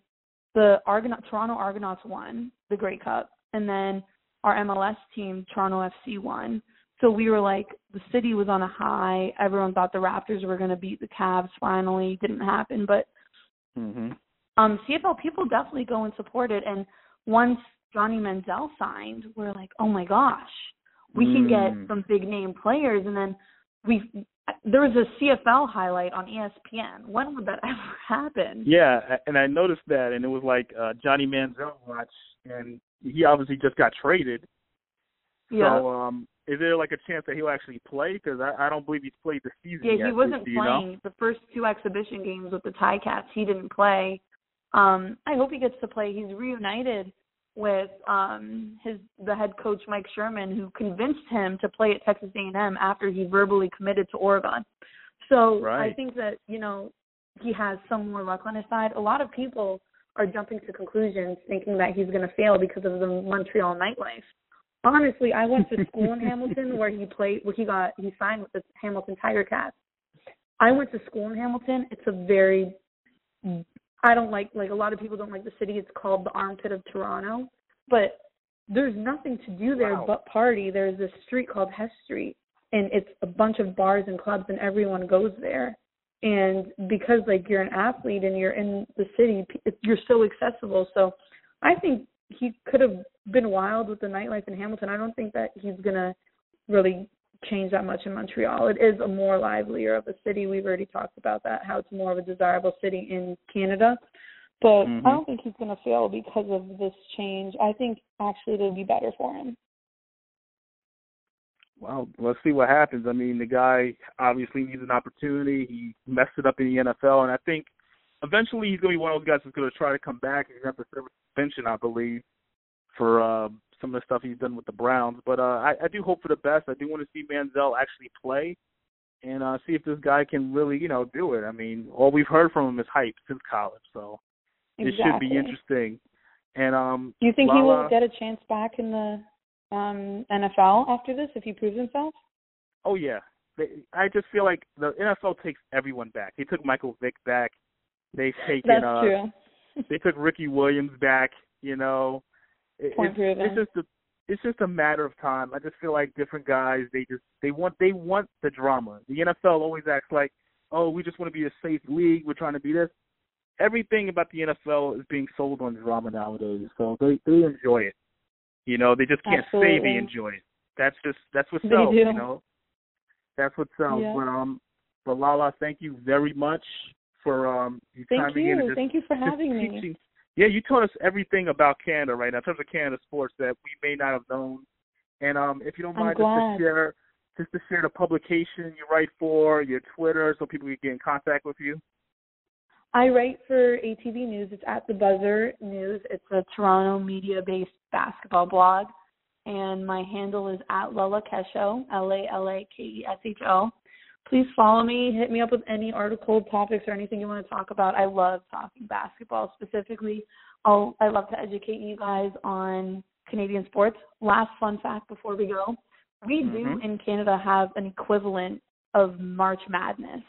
the Argonaut, Toronto Argonauts won the Grey Cup, and then our MLS team, Toronto FC, won. So we were like, the city was on a high. Everyone thought the Raptors were going to beat the Cavs. Finally, didn't happen, but Mm-hmm. um CFL people definitely go and support it. And once Johnny Manziel signed, we're like, oh my gosh, we can Mm. get some big name players. And then we there was a CFL highlight on ESPN. When would that ever happen? Yeah, and I noticed that, and it was like uh, Johnny Manziel watch, and he obviously just got traded. Yeah. So, um, is there like a chance that he'll actually play? Because I, I don't believe he's played the season Yeah, yet. he wasn't you playing know? the first two exhibition games with the Ti-Cats. He didn't play. Um, I hope he gets to play. He's reunited with um his the head coach Mike Sherman, who convinced him to play at Texas A&M after he verbally committed to Oregon. So I think that you know he has some more luck on his side. A lot of people are jumping to conclusions, thinking that he's going to fail because of the Montreal nightlife. Honestly, I went to school in Hamilton where he played, where he got he signed with the Hamilton Tiger Cats. I went to school in Hamilton. It's a very I don't like like a lot of people don't like the city. It's called the armpit of Toronto, but there's nothing to do there Wow. but party. There's this street called Hess Street, and it's a bunch of bars and clubs, and everyone goes there. And because like you're an athlete and you're in the city, you're so accessible. So I think he could have been wild with the nightlife in Hamilton. I don't think that he's gonna really change that much in Montreal. It is a more livelier of a city. We've already talked about that, how it's more of a desirable city in Canada. But Mhm. I don't think he's going to fail because of this change. I think actually it'll be better for him. Well, let's see what happens. I mean, the guy obviously needs an opportunity. He messed it up in the NFL, and I think eventually he's going to be one of those guys that's going to try to come back. To have to serve suspension, I believe, for uh, some of the stuff he's done with the Browns. But uh, I, I do hope for the best. I do want to see Manziel actually play and uh, see if this guy can really, you know, do it. I mean, all we've heard from him is hype since college, so it should be interesting. And um, Do you think he will get a chance back in the um NFL after this if he proves himself? Oh yeah, they, I just feel like the NFL takes everyone back. They took Michael Vick back. They've taken That's uh, true. They took Ricky Williams back. You know, it, it's, it's just a it's just a matter of time. I just feel like different guys they just they want they want the drama. The NFL always acts like, oh, we just want to be a safe league. We're trying to be this. Everything about the NFL is being sold on drama nowadays, so they they enjoy it. You know, they just can't say Absolutely. they enjoy it. That's just that's what sells. You know, that's what sells. Yeah. But um, but Lala, thank you very much for um you Thank chiming in and you. just Thank you for having me. teaching. Yeah, you taught us everything about Canada right now in terms of Canada sports that we may not have known. And um, if you don't mind, just to share, just to share the publication you write for, your Twitter, so people can get in contact with you. I write for ATB News. It's at the Buzzer News. It's a Toronto media-based basketball blog, and my handle is at Lala Kesho, L A L A K E S H O. Please follow me. Hit me up with any article, topics, or anything you want to talk about. I love talking basketball specifically. I'll, I love to educate you guys on Canadian sports. Last fun fact before we go: we do Mhm. in Canada have an equivalent of March Madness.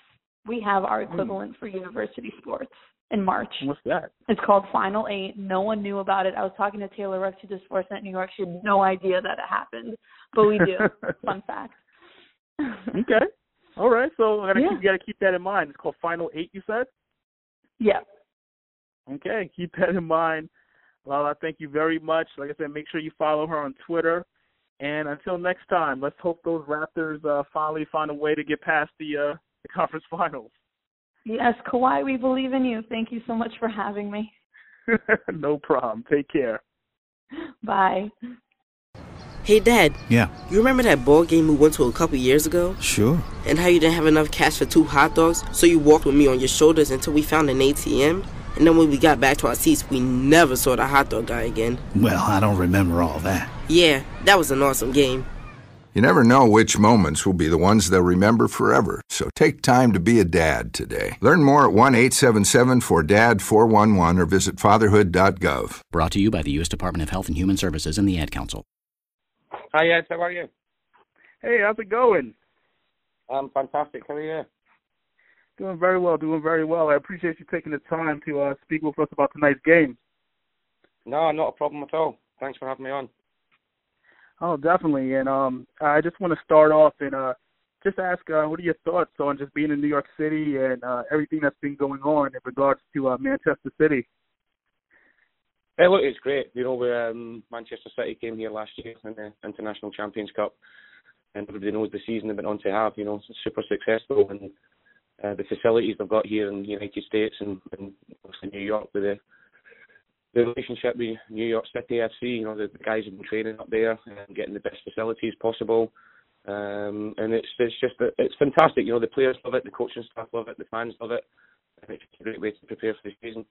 We have our equivalent for university sports in March. What's that? It's called Final Eight. No one knew about it. I was talking to Taylor Rooks, who does Sportsnet in New York. She had no idea that it happened, but we do. Fun fact. okay. All right. So I gotta Yeah. keep, you got to keep that in mind. It's called Final Eight. You said. Yeah. Okay. Keep that in mind. Lala, thank you very much. Like I said, make sure you follow her on Twitter. And until next time, let's hope those Raptors uh, finally find a way to get past the uh, the conference finals. Yes, Kawhi, we believe in you. Thank you so much for having me. no problem. Take care. Bye. Hey, Dad. Yeah. You remember that ball game we went to a couple years ago? Sure. And how you didn't have enough cash for two hot dogs, so you walked with me on your shoulders until we found an ATM? And then when we got back to our seats, we never saw the hot dog guy again. Well, I don't remember all that. Yeah, that was an awesome game. You never know which moments will be the ones they'll remember forever, so take time to be a dad today. Learn more at 1 877 4DAD 411 or visit fatherhood.gov. Brought to you by the U.S. Department of Health and Human Services and the Ad Council. Hi, Ed. How are you? Hey, how's it going? I'm fantastic. How are you? Doing very well, doing very well. I appreciate you taking the time to uh, speak with us about tonight's game. No, not a problem at all. Thanks for having me on. Oh, definitely. And um, I just want to start off and uh, just ask, uh, what are your thoughts on just being in New York City and uh, everything that's been going on in regards to uh, Manchester City? Hey, look, it's great. You know, we, um, Manchester City came here last year in the International Champions Cup, and everybody knows the season they've been on to have. You know, super successful, and uh, the facilities they've got here in the United States and, and obviously New York with the the relationship with New York City FC. You know, the, the guys have been training up there and getting the best facilities possible. Um, and it's it's just it's fantastic. You know, the players love it, the coaching staff love it, the fans love it, and it's a great way to prepare for the season.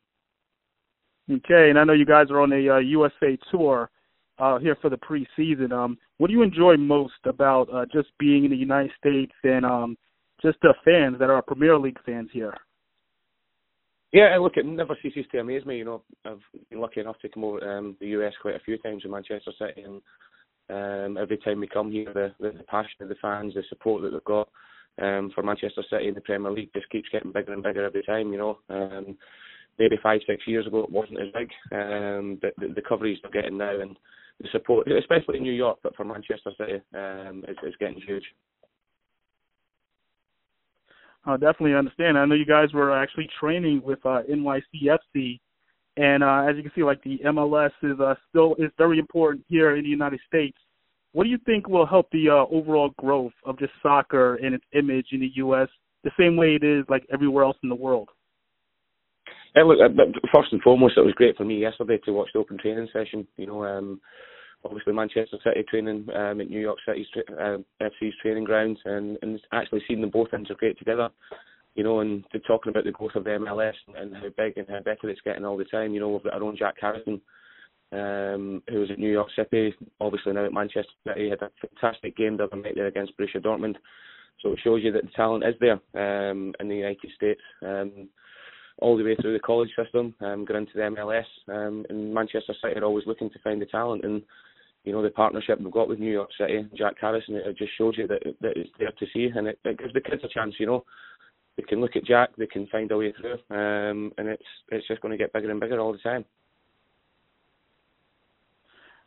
Okay, and I know you guys are on a uh, USA tour uh, here for the preseason. Um, what do you enjoy most about uh, just being in the United States and um, just the fans that are Premier League fans here? Yeah, look, it never ceases to amaze me. You know, I've been lucky enough to come over um, the US quite a few times in Manchester City, and um, every time we come here, the, the, the passion of the fans, the support that they've got um, for Manchester City in the Premier League just keeps getting bigger and bigger every time. You know, um, maybe five, six years ago it wasn't as big, um, but the, the coverage they're getting now and the support, especially in New York, but for Manchester City, um, getting huge. I definitely understand. I know you guys were actually training with uh, NYCFC, and uh, as you can see, like the MLS is uh, still is very important here in the United States. What do you think will help the uh, overall growth of just soccer and its image in the U.S. the same way it is like everywhere else in the world? Yeah, look, first and foremost, it was great for me yesterday to watch the open training session. You know, um, obviously Manchester City training um, at New York City's uh, FC's training grounds, and, and actually seeing them both integrate together. You know, and to talking about the growth of the MLS and how big and how better it's getting all the time. You know, we've got our own Jack Harrison, um, who was at New York City, obviously now at Manchester City, had a fantastic game the other night there against Borussia Dortmund. So it shows you that the talent is there um, in the United States. Um, all the way through the college system, um, got into the MLS, um, and Manchester City are always looking to find the talent. And you know the partnership we've got with New York City, Jack Harrison, it, it just shows you that that it's there to see, and it, it gives the kids a chance. You know, they can look at Jack, they can find a way through, um, and it's it's just going to get bigger and bigger all the time.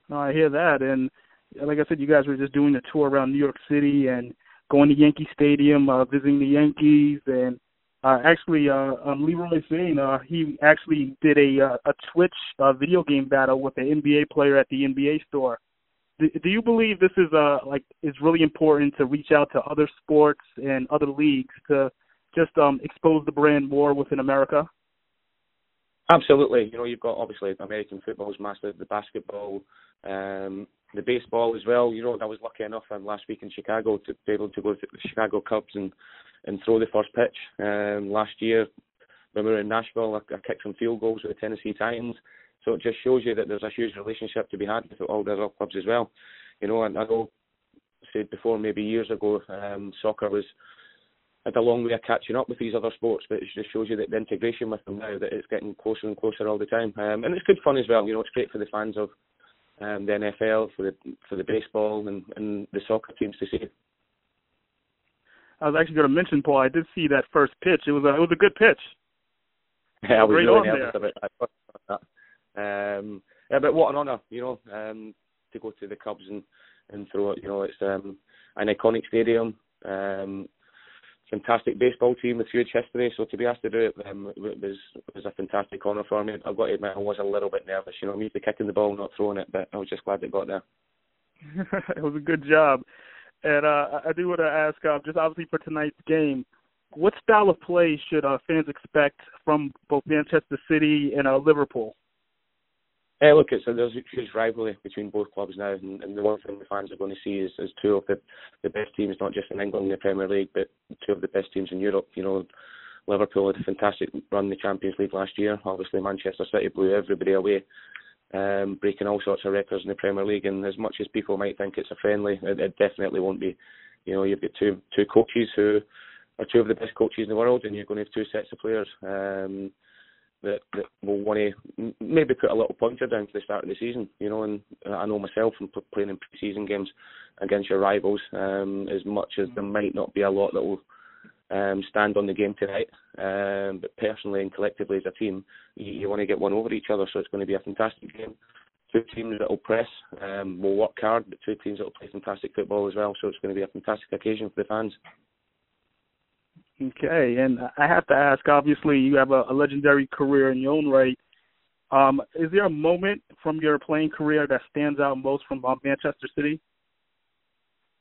No, I hear that, and like I said, you guys were just doing a tour around New York City and going to Yankee Stadium, uh, visiting the Yankees, and uh, actually, uh, um, Leroy Sané, uh, he actually did a uh, a Twitch uh, video game battle with an NBA player at the NBA store. Do, do you believe this is uh like is really important to reach out to other sports and other leagues to just um expose the brand more within America? Absolutely. You know, you've got obviously American football's massive, the basketball, um, the baseball as well. You know, I was lucky enough um, last week in Chicago to be able to go to the Chicago Cubs and and throw the first pitch. Um, last year, when we were in Nashville, I, I kicked some field goals with the Tennessee Titans. So it just shows you that there's a huge relationship to be had with all the other clubs as well. You know, and I know, said before, maybe years ago, um, soccer was had a long way of catching up with these other sports, but it just shows you that the integration with them now that it's getting closer and closer all the time. Um, and it's good fun as well. You know, it's great for the fans of um, the NFL, for the for the baseball and, and the soccer teams to see. I was actually going to mention, Paul. I did see that first pitch. It was a it was a good pitch. Yeah, I was Great really nervous there. about that. Um, yeah, but what an honour, you know, um, to go to the Cubs and and throw it. You know, it's um, an iconic stadium. Um, fantastic baseball team with huge history. So to be asked to do it um, was was a fantastic honour for me. I've got to admit, I was a little bit nervous. You know, I'm used to kicking the ball, not throwing it, but I was just glad it got there. it was a good job. And uh, I do want to ask, uh, just obviously for tonight's game, what style of play should uh, fans expect from both Manchester City and uh, Liverpool? Uh, look, it's there's a huge rivalry between both clubs now, and, and the one thing the fans are going to see is, is two of the, the best teams, not just in England in the Premier League, but two of the best teams in Europe. You know, Liverpool had a fantastic run in the Champions League last year. Obviously, Manchester City blew everybody away, um, breaking all sorts of records in the Premier League. And as much as people might think it's a friendly, it, it definitely won't be. You know, you've got two two coaches who are two of the best coaches in the world, and you're going to have two sets of players. Um, that, that will want to maybe put a little pointer down for the start of the season. You know, and I know myself from playing in pre-season games against your rivals, um, as much as there might not be a lot that will um, stand on the game tonight, um, but personally and collectively as a team, you, you want to get one over each other. So it's going to be a fantastic game. Two teams that will press, um, will work hard, but two teams that will play fantastic football as well. So it's going to be a fantastic occasion for the fans. Okay, and I have to ask. Obviously, you have a, a legendary career in your own right. Um, is there a moment from your playing career that stands out most from uh, Manchester City?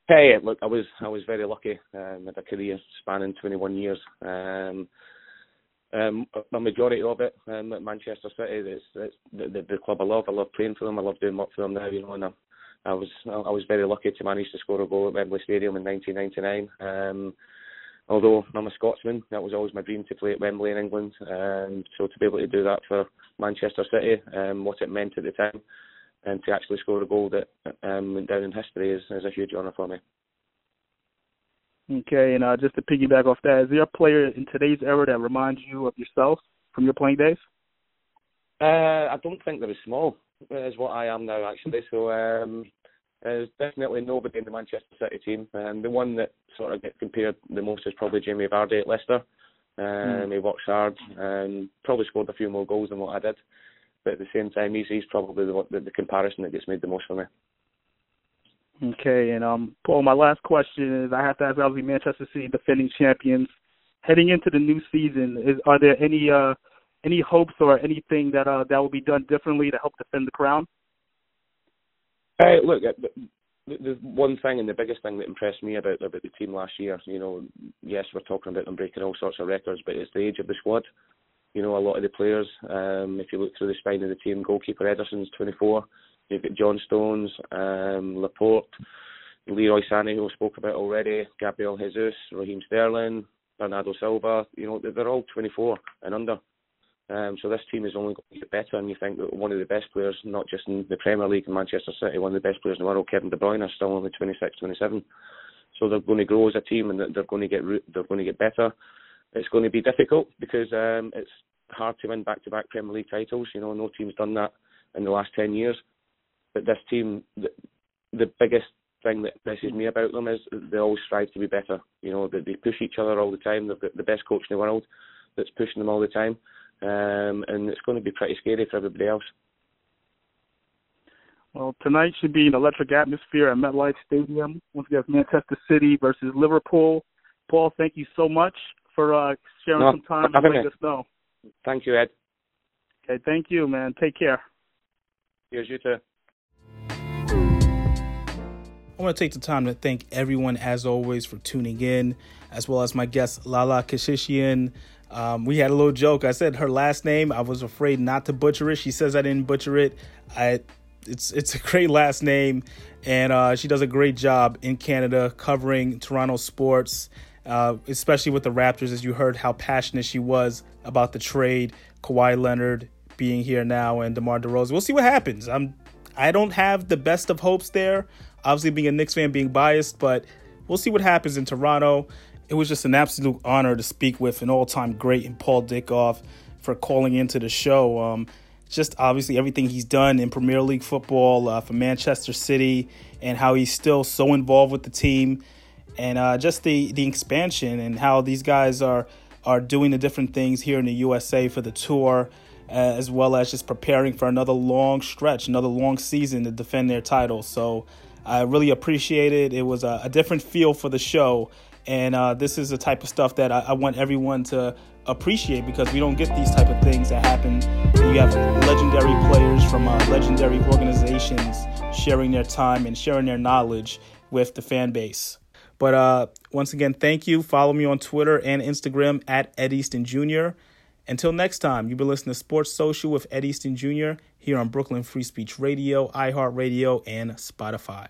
Hey, look, I was I was very lucky. Um, had a career spanning 21 years. Um, um, a majority of it um, at Manchester City. It's, it's the, the, the club I love. I love playing for them. I love doing work for them now. You know, and I, I was I was very lucky to manage to score a goal at Wembley Stadium in 1999. Um, although I'm a Scotsman, that was always my dream to play at Wembley in England. Um, so to be able to do that for Manchester City, um, what it meant at the time, and to actually score a goal that um, went down in history is, is a huge honour for me. Okay, and uh, just to piggyback off that, is there a player in today's era that reminds you of yourself from your playing days? Uh, I don't think they're as small as what I am now, actually. So um, there's definitely nobody in the Manchester City team. Um, the one that sort of gets compared the most is probably Jamie Vardy at Leicester. Um, mm. He works hard and probably scored a few more goals than what I did. But at the same time, he's, he's probably the, the, the comparison that gets made the most for me. Okay, and um, Paul, my last question is: I have to ask, obviously, Manchester City defending champions, heading into the new season, is are there any uh any hopes or anything that uh that will be done differently to help defend the crown? Hey, look, uh, the one thing and the biggest thing that impressed me about about the team last year, you know, yes, we're talking about them breaking all sorts of records, but it's the age of the squad. You know, a lot of the players, um, if you look through the spine of the team, goalkeeper Ederson's 24, you've got John Stones, um, Laporte, Leroy Sané, who I spoke about already, Gabriel Jesus, Raheem Sterling, Bernardo Silva, you know, they're all 24 and under. Um, so this team is only going to get better, and you think that one of the best players, not just in the Premier League in Manchester City, one of the best players in the world, Kevin De Bruyne, is still only 26, 27. So they're going to grow as a team, and they're going to get they're going to get better. It's going to be difficult because um, it's hard to win back-to-back Premier League titles. You know, no team's done that in the last 10 years. But this team, the, the biggest thing that impresses me about them is they always strive to be better. You know, they, they push each other all the time. They've got the best coach in the world that's pushing them all the time um, and it's going to be pretty scary for everybody else. Well, tonight should be an electric atmosphere at MetLife Stadium. Once again, Manchester City versus Liverpool. Paul, thank you so much for uh, sharing no, some time and letting us know. Thank you, Ed. Okay, thank you, man. Take care. Here's you too. I want to take the time to thank everyone, as always, for tuning in, as well as my guest, Lala Keshishian. Um, we had a little joke. I said her last name. I was afraid not to butcher it. She says I didn't butcher it. I, it's it's a great last name, and uh, she does a great job in Canada covering Toronto sports, uh, especially with the Raptors. As you heard, how passionate she was about the trade, Kawhi Leonard being here now, and DeMar DeRozan. We'll see what happens. I'm I don't have the best of hopes there. Obviously, being a Knicks fan, being biased, but we'll see what happens in Toronto it was just an absolute honor to speak with an all-time great in Paul Dickov for calling into the show. Um, just obviously everything he's done in Premier League football uh, for Manchester City and how he's still so involved with the team and uh, just the the expansion and how these guys are are doing the different things here in the USA for the tour. Uh, as well as just preparing for another long stretch, another long season to defend their title. So I really appreciate it. It was a, a different feel for the show and uh, this is the type of stuff that I, I, want everyone to appreciate because we don't get these type of things that happen. You have legendary players from uh, legendary organizations sharing their time and sharing their knowledge with the fan base. But uh, once again, thank you. Follow me on Twitter and Instagram at Ed Easton Jr. Until next time, you've been listening to Sports Social with Ed Easton Jr. here on Brooklyn Free Speech Radio, iHeartRadio, and Spotify.